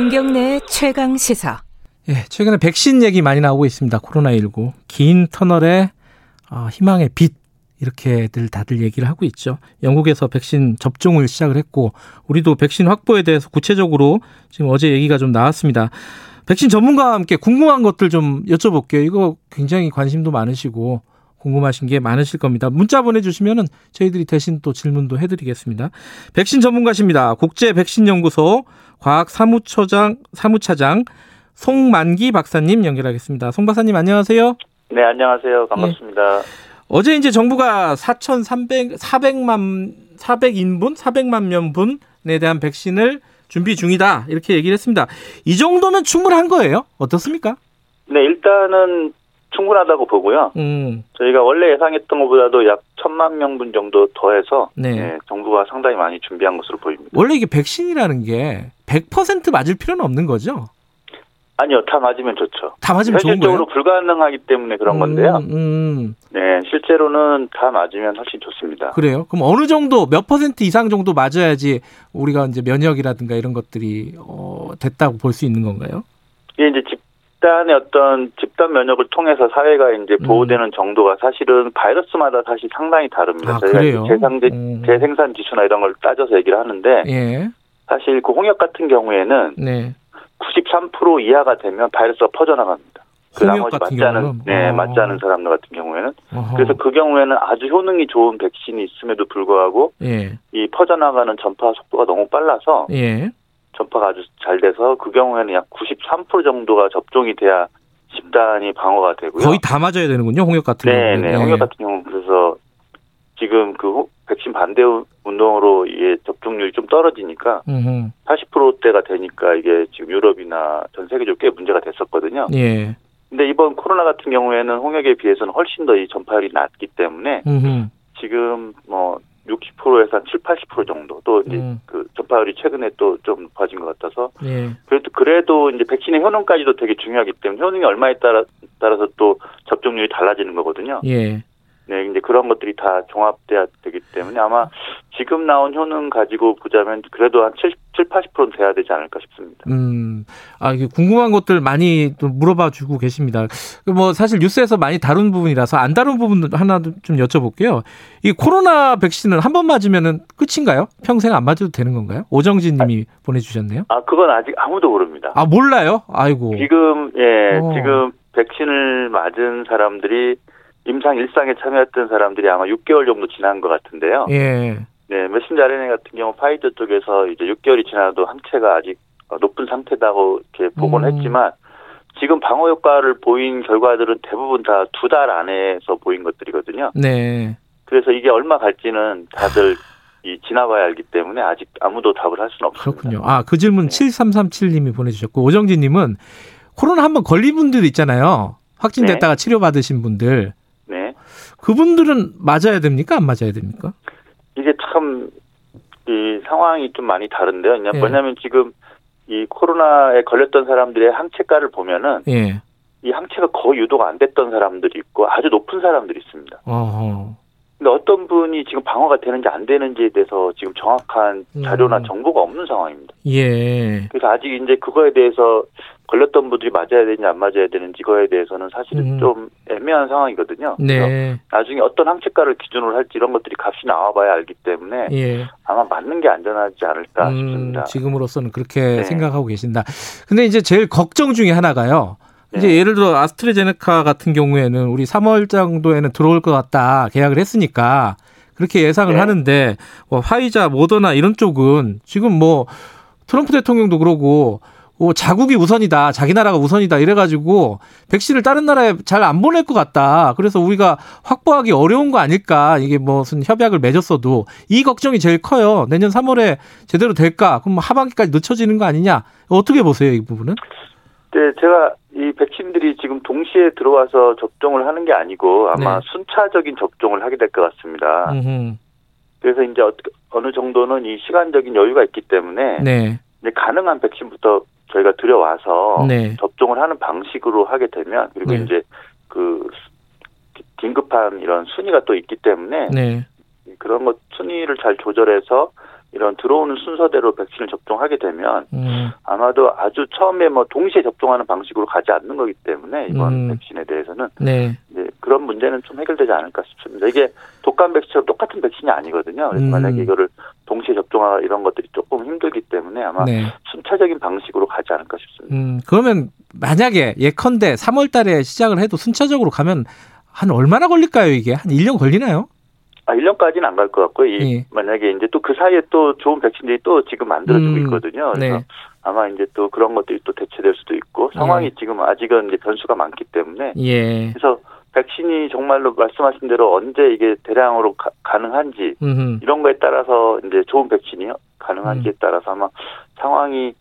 김경래 최강 시사. 예, 최근에 백신 얘기 많이 나오고 있습니다. 코로나19. 긴 터널에 어, 희망의 빛. 이렇게들 다들 얘기를 하고 있죠. 영국에서 백신 접종을 시작을 했고, 우리도 백신 확보에 대해서 구체적으로 지금 어제 얘기가 좀 나왔습니다. 백신 전문가와 함께 궁금한 것들 좀 여쭤볼게요. 이거 굉장히 관심도 많으시고, 궁금하신 게 많으실 겁니다. 문자 보내주시면은 저희들이 대신 또 질문도 해드리겠습니다. 백신 전문가십니다. 국제 백신 연구소 과학 사무처장 사무차장 송만기 박사님 연결하겠습니다. 송 박사님 안녕하세요. 네 안녕하세요 반갑습니다. 예. 어제 이제 정부가 4,300 400만 400인분 400만 명분에 대한 백신을 준비 중이다 이렇게 얘기를 했습니다. 이 정도면 충분한 거예요? 어떻습니까? 네 일단은 충분하다고 보고요. 음. 저희가 원래 예상했던 것보다도 약 천만 명분 정도 더해서 네. 네, 정부가 상당히 많이 준비한 것으로 보입니다. 원래 이게 백신이라는 게 100% 맞을 필요는 없는 거죠? 아니요, 다 맞으면 좋죠. 다 맞으면 좋은 현실적으로 거예요? 불가능하기 때문에 그런 건데요. 음, 음. 네, 실제로는 다 맞으면 훨씬 좋습니다. 그래요? 그럼 어느 정도 몇 퍼센트 이상 정도 맞아야지 우리가 이제 면역이라든가 이런 것들이 어, 됐다고 볼 수 있는 건가요? 이게 이제 집단의 어떤 집단 면역을 통해서 사회가 이제 음. 보호되는 정도가 사실은 바이러스마다 사실 상당히 다릅니다. 아, 저희가 재상제, 음. 재생산 지수나 이런 걸 따져서 얘기를 하는데 예. 사실 그 홍역 같은 경우에는 네. 93% 이하가 되면 바이러스가 퍼져나갑니다. 그 나머지 맞지 않은 경우는? 네 어. 맞지 않은 사람들 같은 경우에는 어허. 그래서 그 경우에는 아주 효능이 좋은 백신이 있음에도 불구하고 예. 이 퍼져나가는 전파 속도가 너무 빨라서 예. 전파가 아주 잘 돼서 그 경우에는 약 93% 정도가 접종이 돼야 집단이 방어가 되고요. 거의 다 맞아야 되는군요. 홍역 같은 네, 경우는. 네. 예. 홍역 같은 경우는 그래서 지금 그 호- 백신 반대 운동으로 이게 접종률이 좀 떨어지니까 음흠. 80%대가 되니까 이게 지금 유럽이나 전 세계적으로 꽤 문제가 됐었거든요. 예. 근데 이번 코로나 같은 경우에는 홍역에 비해서는 훨씬 더 이 전파율이 낮기 때문에 음흠. 지금 뭐 60%에서 한 7, 80% 정도 또 이제 음. 그 전파율이 최근에 또 좀 높아진 것 같아서 예. 그래도 그래도 이제 백신의 효능까지도 되게 중요하기 때문에 효능이 얼마에 따라 따라서 또 접종률이 달라지는 거거든요. 예. 네, 이제 그런 것들이 다 종합돼야 되기 때문에 아마 지금 나온 효능 가지고 보자면 그래도 한 7, 7 80%는 돼야 되지 않을까 싶습니다. 음, 아, 이게 궁금한 것들 많이 또 물어봐 주고 계십니다. 뭐, 사실 뉴스에서 많이 다룬 부분이라서 안 다룬 부분 하나 좀 여쭤볼게요. 이 코로나 백신은 한 번 맞으면은 끝인가요? 평생 안 맞아도 되는 건가요? 오정진 님이 보내주셨네요. 아, 그건 아직 아무도 모릅니다. 아, 몰라요? 아이고. 지금 예, 어. 지금 백신을 맞은 사람들이 임상 일상에 참여했던 사람들이 아마 6개월 정도 지난 것 같은데요. 예. 네, 메신저 RNA 같은 경우 파이저 쪽에서 이제 6개월이 지나도 항체가 아직 어, 높은 상태다고 이렇게 보고는 음. 했지만 지금 방어 효과를 보인 결과들은 대부분 다 두 달 안에서 보인 것들이거든요. 네. 그래서 이게 얼마 갈지는 다들 이 지나봐야 알기 때문에 아직 아무도 답을 할 수는 없습니다. 그렇군요. 아, 그 질문 7337님이 보내주셨고, 오정진 님은 코로나 한번 걸린 분들 있잖아요. 확진됐다가 치료받으신 분들. 네. 그분들은 맞아야 됩니까? 안 맞아야 됩니까? 이게 참, 이 상황이 좀 많이 다른데요. 왜냐- 예. 왜냐하면 지금 이 코로나에 걸렸던 사람들의 항체가를 보면은 예. 이 항체가 거의 유도가 안 됐던 사람들이 있고 아주 높은 사람들이 있습니다. 어허. 근데 어떤 분이 지금 방어가 되는지 안 되는지에 대해서 지금 정확한 자료나 음. 정보가 없는 상황입니다. 예. 그래서 아직 이제 그거에 대해서 걸렸던 분들이 맞아야 되는지 안 맞아야 되는지 이거에 대해서는 사실은 음. 좀 애매한 상황이거든요. 네. 나중에 어떤 항체가를 기준으로 할지 이런 것들이 값이 나와봐야 알기 때문에 예. 아마 맞는 게 안전하지 않을까 음, 싶습니다. 지금으로서는 그렇게 네. 생각하고 계신다. 근데 이제 제일 걱정 중에 하나가요. 이제 네. 예를 들어 아스트라제네카 같은 경우에는 우리 3월 정도에는 들어올 것 같다 계약을 했으니까 그렇게 예상을 네. 하는데 뭐 화이자, 모더나 이런 쪽은 지금 뭐 트럼프 대통령도 그러고 뭐 자국이 우선이다, 자기 나라가 우선이다 이래가지고 백신을 다른 나라에 잘 안 보낼 것 같다. 그래서 우리가 확보하기 어려운 거 아닐까? 이게 무슨 협약을 맺었어도 이 걱정이 제일 커요. 내년 3월에 제대로 될까? 그럼 뭐 하반기까지 늦춰지는 거 아니냐? 어떻게 보세요 이 부분은? 네, 제가 이 백신들이 지금 동시에 들어와서 접종을 하는 게 아니고 아마 네. 순차적인 접종을 하게 될 것 같습니다. 음흠. 그래서 이제 어- 어느 정도는 이 시간적인 여유가 있기 때문에 네, 이제 가능한 백신부터 저희가 들여와서 네. 접종을 하는 방식으로 하게 되면 그리고 네. 이제 그 긴급한 이런 순위가 또 있기 때문에 네, 그런 것 순위를 잘 조절해서 이런 들어오는 순서대로 백신을 접종하게 되면 음. 아마도 아주 처음에 뭐 동시에 접종하는 방식으로 가지 않는 거기 때문에 이번 음. 백신에 대해서는 네. 이제 그런 문제는 좀 해결되지 않을까 싶습니다. 이게 독감 백신처럼 똑같은 백신이 아니거든요. 그래서 음. 만약에 이거를 동시에 접종하라 이런 것들이 조금 힘들기 때문에 아마 네. 순차적인 방식으로 가지 않을까 싶습니다. 음, 그러면 만약에 예컨대 3월 달에 시작을 해도 순차적으로 가면 한 얼마나 걸릴까요, 이게? 한 1년 걸리나요? 아, 1년까지는 안 갈 것 같고요. 이 예. 만약에 이제 또 그 사이에 또 좋은 백신들이 또 지금 만들어지고 음. 있거든요. 그래서 네. 아마 이제 또 그런 것들이 또 대체될 수도 있고 상황이 지금 아직은 이제 변수가 많기 때문에 예. 그래서 백신이 정말로 말씀하신 대로 언제 이게 대량으로 가, 가능한지 음. 이런 거에 따라서 이제 좋은 백신이 가능한지에 따라서 아마 상황이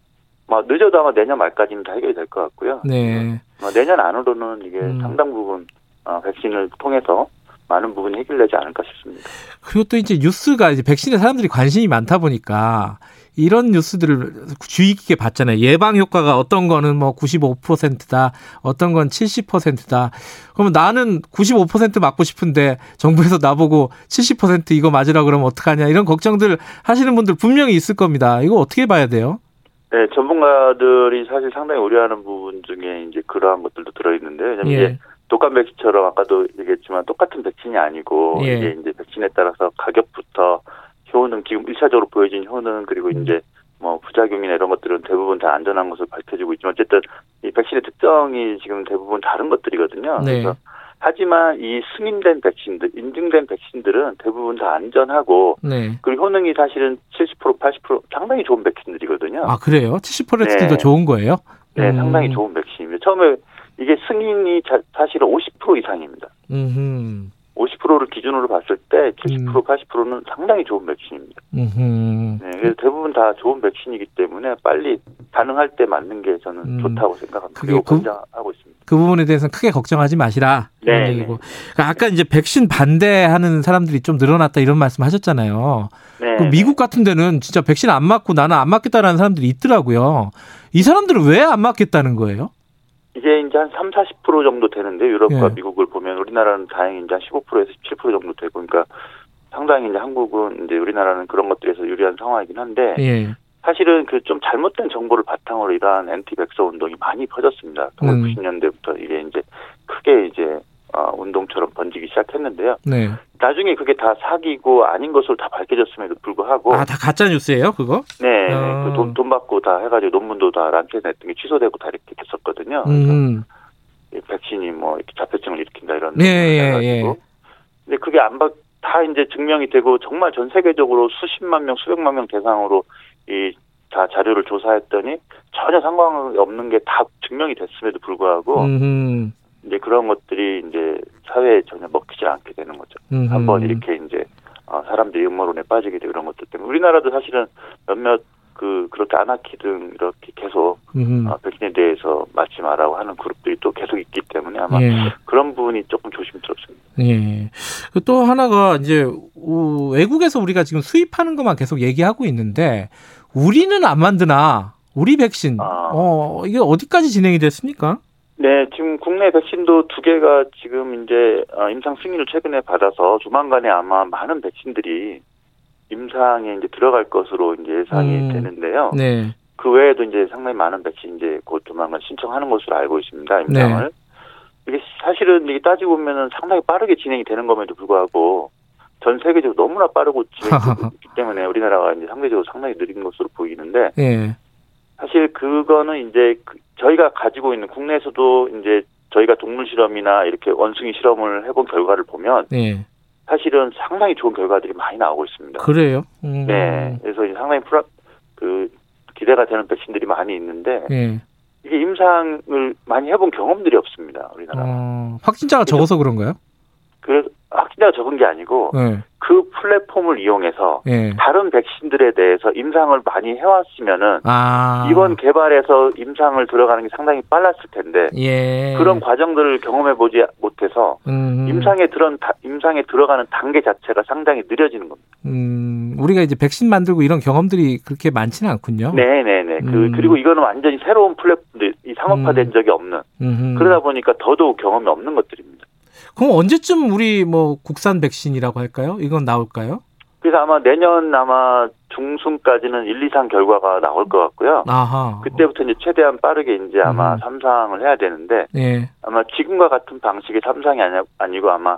뭐 늦어도 아마 내년 말까지는 다 해결이 될 것 같고요. 네. 뭐 내년 안으로는 이게 음. 상당 부분 어, 백신을 통해서 많은 부분이 해결되지 않을까 싶습니다. 그리고 또 이제 뉴스가 이제 백신에 사람들이 관심이 많다 보니까 이런 뉴스들을 주의 깊게 봤잖아요. 예방 효과가 어떤 거는 뭐 95%다, 어떤 건 70%다. 그러면 나는 95% 맞고 싶은데 정부에서 나보고 70% 이거 맞으라 그러면 어떡하냐 이런 걱정들 하시는 분들 분명히 있을 겁니다. 이거 어떻게 봐야 돼요? 네, 전문가들이 사실 상당히 우려하는 부분 중에 이제 그러한 것들도 들어 있는데요. 왜냐면 이게 예. 독감 백신처럼 아까도 얘기했지만 똑같은 백신이 아니고 예. 이게 이제 백신에 따라서 가격부터 효능 지금 일차적으로 보여진 효능 그리고 음. 이제 뭐 부작용이나 이런 것들은 대부분 다 안전한 것으로 밝혀지고 있지만 어쨌든 이 백신의 특성이 지금 대부분 다른 것들이거든요. 네. 그래서 하지만 이 승인된 백신들, 인증된 백신들은 대부분 다 안전하고 네. 그리고 효능이 사실은 70% 80% 상당히 좋은 백신들이거든요. 아 그래요? 70%도 네. 좋은 거예요? 네, 음. 상당히 좋은 백신입니다. 처음에 이게 승인이 자- 사실은 50% 이상입니다. 음. 50%를 기준으로 봤을 때 70% 음. 80%는 상당히 좋은 백신입니다. 음. 네, 그래서 대부분 다 좋은 백신이기 때문에 빨리 가능할 때 맞는 게 저는 음. 좋다고 생각합니다. 그리고 그- 권장하고 있습니다. 그 부분에 대해서는 크게 걱정하지 마시라 이런 네, 얘기고. 그러니까 아까 이제 백신 반대하는 사람들이 좀 늘어났다 이런 말씀하셨잖아요. 네. 그 미국 같은 데는 진짜 백신 안 맞고 나는 안 맞겠다라는 사람들이 있더라고요. 이 사람들은 왜 안 맞겠다는 거예요? 이게 이제 한 3, 40% 정도 되는데 유럽과 예. 미국을 보면 우리나라는 다행히 이제 한 15%에서 17% 정도 되고 그러니까 상당히 이제 한국은 이제 우리나라는 그런 것들에서 유리한 상황이긴 한데 예. 사실은 그 좀 잘못된 정보를 바탕으로 이러한 엔티 백서 운동이 많이 퍼졌습니다. 음. 1990년대부터 이게 이제 크게 이제 어, 운동처럼 번지기 시작했는데요. 네. 나중에 그게 다 사기고 아닌 것으로 다 밝혀졌음에도 불구하고 아, 다 가짜 뉴스예요, 그거? 네, 아. 그 돈, 돈 받고 다 해가지고 논문도 다 란체 냈던 게 취소되고 다 이렇게 됐었거든요. 그래서 음. 이 백신이 뭐 이렇게 자폐증을 일으킨다 이런 예, 예, 해가지고 예. 근데 그게 안 받, 다 이제 증명이 되고 정말 전 세계적으로 수십만 명, 수백만 명 대상으로 이 다 자료를 조사했더니 전혀 상관이 없는 게 다 증명이 됐음에도 불구하고 음. 이제 그런 것들이 이제 사회에 전혀 먹히지 않게 되는 거죠. 음. 한번 이렇게 이제 어, 사람들이 음모론에 빠지게 되고 이런 것들 때문에 우리나라도 사실은 몇몇 그 그렇게 안 아키든 이렇게 계속 음. 어, 백신에 대해서 맞지 말라고 하는 그룹들이 또 계속 있기 때문에 아마 예. 그런 부분이 조금 조심스럽습니다. 예. 그또 하나가 이제 우- 외국에서 우리가 지금 수입하는 것만 계속 얘기하고 있는데 우리는 안 만드나? 우리 백신. 아. 어, 이게 어디까지 진행이 됐습니까? 네, 지금 국내 백신도 두 개가 지금 이제 어, 임상 승인을 최근에 받아서 조만간에 아마 많은 백신들이 임상에 이제 들어갈 것으로 이제 예상이 음. 되는데요. 네. 그 외에도 이제 상당히 많은 백신 이제 곧 조만간 신청하는 것으로 알고 있습니다. 임상을. 네. 이게 사실은 이게 따지고 보면은 상당히 빠르게 진행이 되는 것에도 불구하고 전 세계적으로 너무나 빠르고 진행되고 있기 때문에 우리나라가 이제 상대적으로 상당히 느린 것으로 보이는데 예. 사실 그거는 이제 그 저희가 가지고 있는 국내에서도 이제 저희가 동물 실험이나 이렇게 원숭이 실험을 해본 결과를 보면 예. 사실은 상당히 좋은 결과들이 많이 나오고 있습니다. 그래요? 음. 네, 그래서 상당히 프라, 그 기대가 되는 백신들이 많이 있는데 예. 이게 임상을 많이 해본 경험들이 없습니다. 우리나라. 어, 확진자가 적어서 그런가요? 그래서 확진자가 적은 게 아니고 예. 그 플랫폼을 이용해서 예. 다른 백신들에 대해서 임상을 많이 해왔으면은 아. 이번 개발에서 임상을 들어가는 게 상당히 빨랐을 텐데 예. 그런 과정들을 경험해 보지 못해서 음. 임상에 들어 임상에 들어가는 단계 자체가 상당히 느려지는 겁니다. 음, 우리가 이제 백신 만들고 이런 경험들이 그렇게 많지는 않군요. 네, 네, 네. 그 음. 그리고 이거는 완전히 새로운 플랫폼들 이 상업화된 음. 적이 없는. 그러다 보니까 더더욱 경험이 없는 것들입니다. 그럼 언제쯤 우리 뭐 국산 백신이라고 할까요? 이건 나올까요? 그래서 아마 내년 아마 중순까지는 1, 2상 결과가 나올 것 같고요. 아하. 그때부터 이제 최대한 빠르게 이제 아마 음. 3상을 해야 되는데 예. 아마 지금과 같은 방식의 3상이 아니, 아니고 아마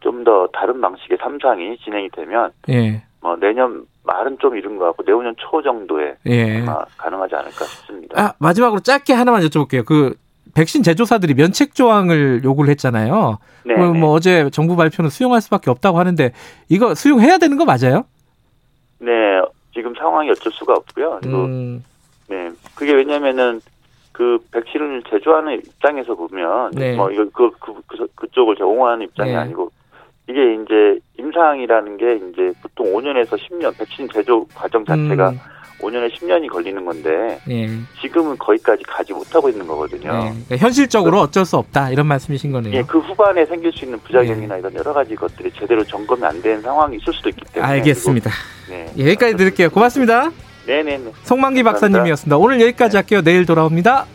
좀 더 다른 방식의 3상이 진행이 되면 예. 뭐 내년 말은 좀 이른 것 같고 내후년 초 정도에 예. 아마 가능하지 않을까 싶습니다. 아, 마지막으로 짧게 하나만 여쭤볼게요. 그 백신 제조사들이 면책 조항을 요구를 했잖아요. 네. 그뭐 어제 정부 발표는 수용할 수밖에 없다고 하는데 이거 수용해야 되는 거 맞아요? 네. 지금 상황이 어쩔 수가 없고요. 음, 네. 그게 왜냐면은 그 백신을 제조하는 입장에서 보면 네. 뭐 이거 그, 그, 그 그쪽을 제공하는 입장이 네. 아니고 이게 이제 임상이라는 게 이제 보통 5년에서 10년 백신 제조 과정 자체가 음, 5년에 10년이 걸리는 건데 예. 지금은 거기까지 가지 못하고 있는 거거든요. 예. 그러니까 현실적으로 어쩔 수 없다 이런 말씀이신 거네요. 예, 그 후반에 생길 수 있는 부작용이나 이런 여러 가지 것들이 제대로 점검이 안 된 상황이 있을 수도 있기 때문에 알겠습니다. 그리고, 네. 예, 여기까지 드릴게요. 고맙습니다. 네네네. 송만기 감사합니다. 박사님이었습니다. 오늘 여기까지 할게요. 내일 돌아옵니다.